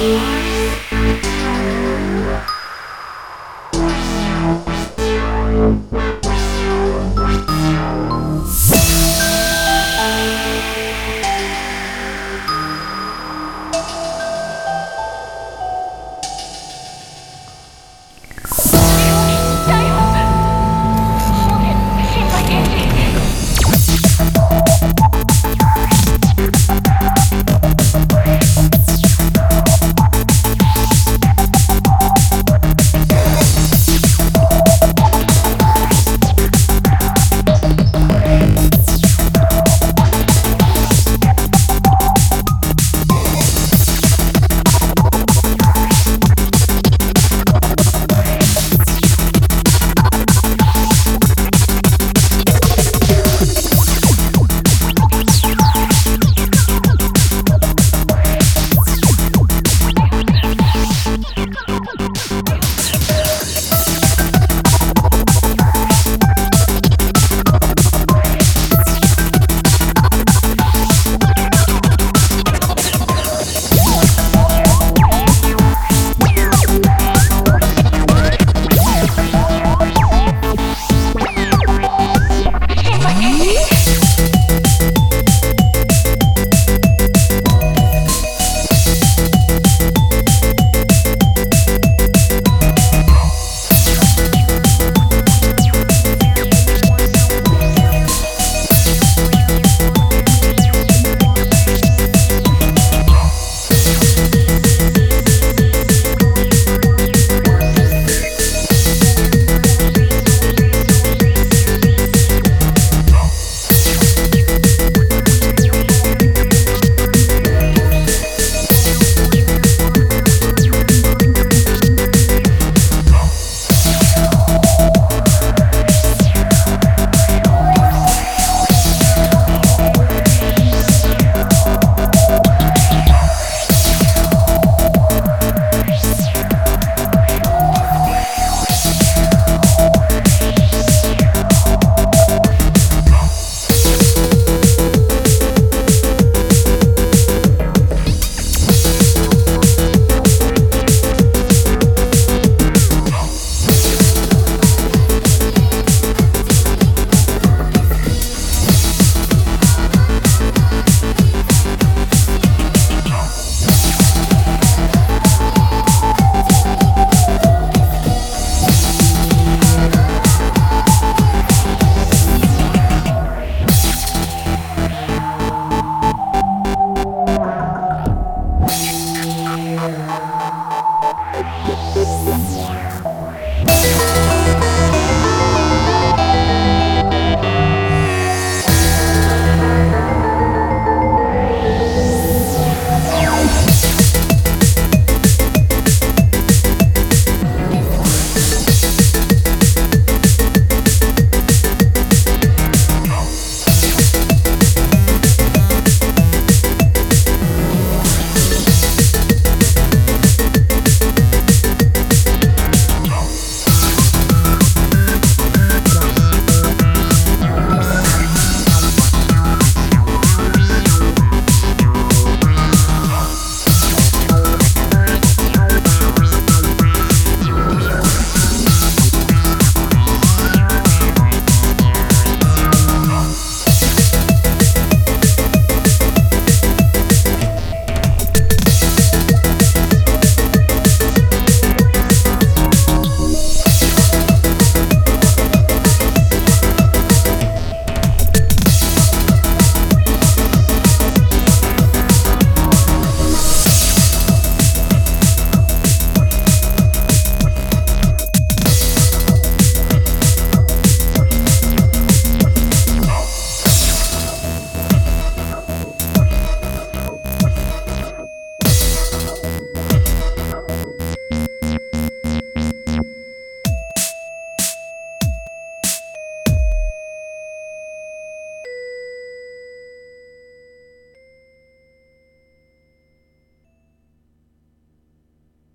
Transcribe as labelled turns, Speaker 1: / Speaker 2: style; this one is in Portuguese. Speaker 1: Música